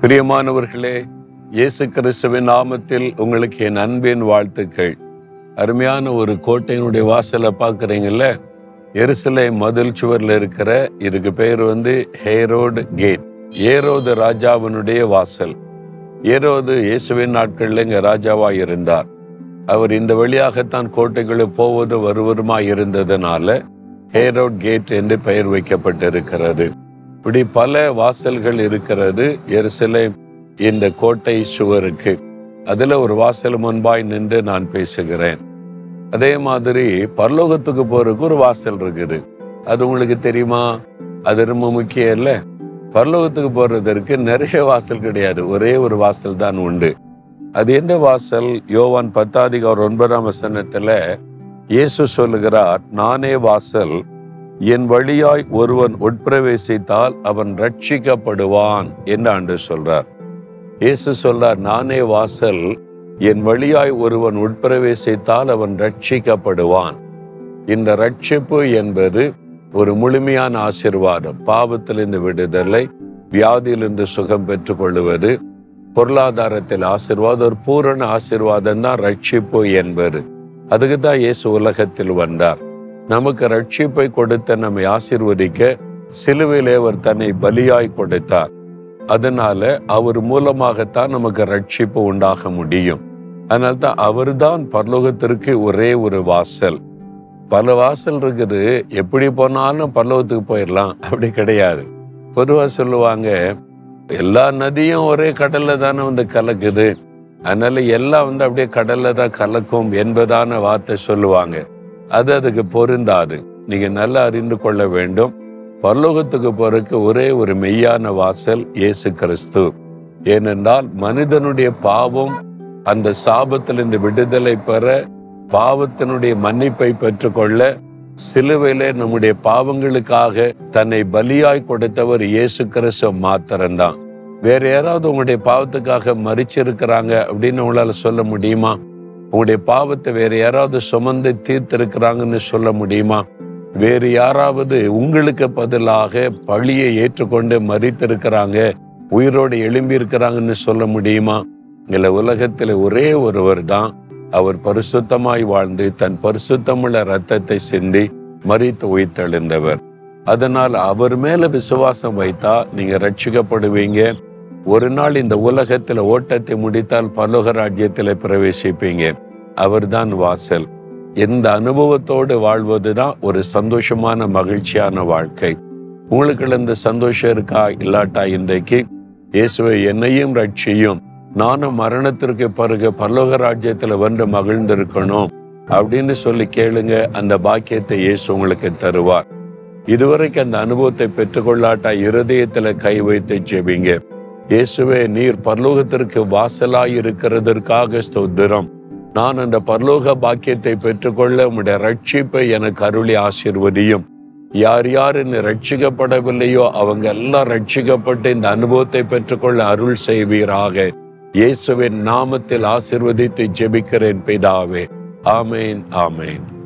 பிரியமானவர்களே இயேசு கிறிஸ்துவின் நாமத்தில் உங்களுக்கு என் அன்பின் வாழ்த்துக்கள். அருமையான ஒரு கோட்டையினுடைய வாசலை பார்க்குறீங்கல்ல? எருசலை மதில் சுவரில் இருக்கிற இதுக்கு பேர் வந்து ஹேரோடு கேட். ஏரோது ராஜாவினுடைய வாசல். ஏரோது இயேசுவின் நாட்களில் இங்கே ராஜாவாக இருந்தார். அவர் இந்த வழியாகத்தான் கோட்டைகளுக்கு போவது வருவதுமாய் இருந்ததுனால ஹேரோட் கேட் என்று பெயர் வைக்கப்பட்டிருக்கிறது. இப்படி பல வாசல்கள் இருக்கிறது. எருசலேம் இந்த கோட்டை சுவருக்கு. அதில் ஒரு வாசல் முன்பாய் நின்று நான் பேசுகிறேன். அதே மாதிரி பரலோகத்துக்கு போறதுக்கு ஒரு வாசல் இருக்குது. அது உங்களுக்கு தெரியுமா? அது ரொம்ப முக்கியம் இல்லை. பரலோகத்துக்கு போறதற்கு நிறைய வாசல் கிடையாது. ஒரே ஒரு வாசல் தான் உண்டு. அது எந்த வாசல்? யோவான் பத்தாதிகார் ஒன்பதாம் வசனத்துல இயேசு சொல்லுகிறார் நானே வாசல் என் வழியாய் ஒருவன் உட்பிரவேசித்தால் அவன் ரட்சிக்கப்படுவான் என்று ஆண்டு சொல்றார். இயேசு சொல்றார் நானே வாசல் என் வழியாய் ஒருவன் உட்பிரவேசித்தால் அவன் ரட்சிக்கப்படுவான் இந்த ரட்சிப்பு என்பது ஒரு முழுமையான ஆசிர்வாதம். பாவத்திலிருந்து விடுதலை வியாதியிலிருந்து சுகம் பெற்றுக் கொள்வது பொருளாதாரத்தில் ஆசிர்வாதம் ஒரு பூரண ஆசிர்வாதம் தான் ரட்சிப்பு என்பது. அதுக்கு தான் இயேசு உலகத்தில் வந்தார். நமக்கு ரட்சிப்பை கொடுத்த நம்மை ஆசிர்வதிக்க சிலுவையிலே அவர் தன்னை பலியாய் கொடுத்தார். அதனால அவர் மூலமாகத்தான் நமக்கு ரட்சிப்பு உண்டாக முடியும். அதனால தான் அவர்தான் பரலோகத்திற்கு ஒரே ஒரு வாசல். பல வாசல் இருக்குது. எப்படி போனாலும் பல்லவத்துக்கு போயிடலாம் அப்படி கிடையாது. பொதுவாக சொல்லுவாங்க எல்லா நதியும் ஒரே கடல்ல தானே வந்து கலக்குது. அதனால எல்லாம் வந்து அப்படியே கடல்ல தான் கலக்கும் என்பதான வார்த்தை சொல்லுவாங்க. அது அதுக்கு பொருந்தாது. நீங்க நல்லா அறிந்து கொள்ள வேண்டும். பரலோகத்துக்கு போறதுக்கு ஒரே ஒரு மெய்யான வாசல் இயேசு கிறிஸ்து. ஏனென்றால் மனிதனுடைய பாவம் அந்த சாபத்திலிருந்து விடுதலை பெற பாவத்தினுடைய மன்னிப்பை பெற்றுக்கொள்ள சிலுவையிலே நம்முடைய பாவங்களுக்காக தன்னை பலியாய் கொடுத்தவர் இயேசு கிறிஸ்து மாத்திரம்தான். வேற யாராவது உங்களுடைய பாவத்துக்காக மறிச்சிருக்கிறாங்க அப்படின்னு உங்களால சொல்ல முடியுமா? உங்களுடைய பாவத்தை வேற யாராவது சுமந்து தீர்த்திருக்கிறாங்கன்னு சொல்ல முடியுமா? வேறு யாராவது உங்களுக்கு பதிலாக பழியை ஏற்றுக்கொண்டு மறித்திருக்கிறாங்க உயிரோடு எழும்பி இருக்கிறாங்கன்னு சொல்ல முடியுமா? இல்ல உலகத்தில் ஒரே ஒருவர் தான் அவர் பரிசுத்தமாய் வாழ்ந்து தன் பரிசுத்தமுள்ள ரத்தத்தை சிந்தி மறித்து உயிர்த்தெழுந்தவர். அதனால் அவர் மேல விசுவாசம் வைத்தா நீங்க ரட்சிக்கப்படுவீங்க ஒரு நாள் இந்த உலகத்துல ஓட்டத்தை முடித்தால் பரலோக ராஜ்யத்துல பிரவேசிப்பீங்க. அவர்தான் வாசல். இந்த அனுபவத்தோடு வாழ்வதுதான் ஒரு சந்தோஷமான மகிழ்ச்சியான வாழ்க்கை. உங்களுக்கு இந்த சந்தோஷம் இருக்கா? இல்லாட்டா இன்றைக்கு? இயேசுவை என்னையும் ரட்சியும். நானும் மரணத்திற்கு பிறகு பரலோக ராஜ்யத்துல வந்து மகிழ்ந்திருக்கணும். அப்படின்னு சொல்லி கேளுங்க. அந்த பாக்கியத்தை இயேசு உங்களுக்கு தருவார். இதுவரைக்கும் அந்த அனுபவத்தை பெற்றுக்கொள்ளாட்டா இருதயத்துல கை வைத்து செவிங்க இயேசுவே நீர் பரலோகத்திற்கு வாசலாய் இருக்கிறதற்காக ஸ்தோத்திரம். நான் அந்த பரலோக பாக்கியத்தை பெற்றுக்கொள்ள உம்முடைய ரட்சிப்பை எனக்கு அருளி ஆசிர்வதியும். யார் யார் என்னை ரட்சிக்கப்படவில்லையோ அவங்க எல்லாம் ரட்சிக்கப்பட்டு இந்த அனுபவத்தை பெற்றுக்கொள்ள அருள் செய்வீராக. இயேசுவின் நாமத்தில் ஆசிர்வதித்து ஜெபிக்கிறேன் பிதாவே. ஆமேன் ஆமேன்.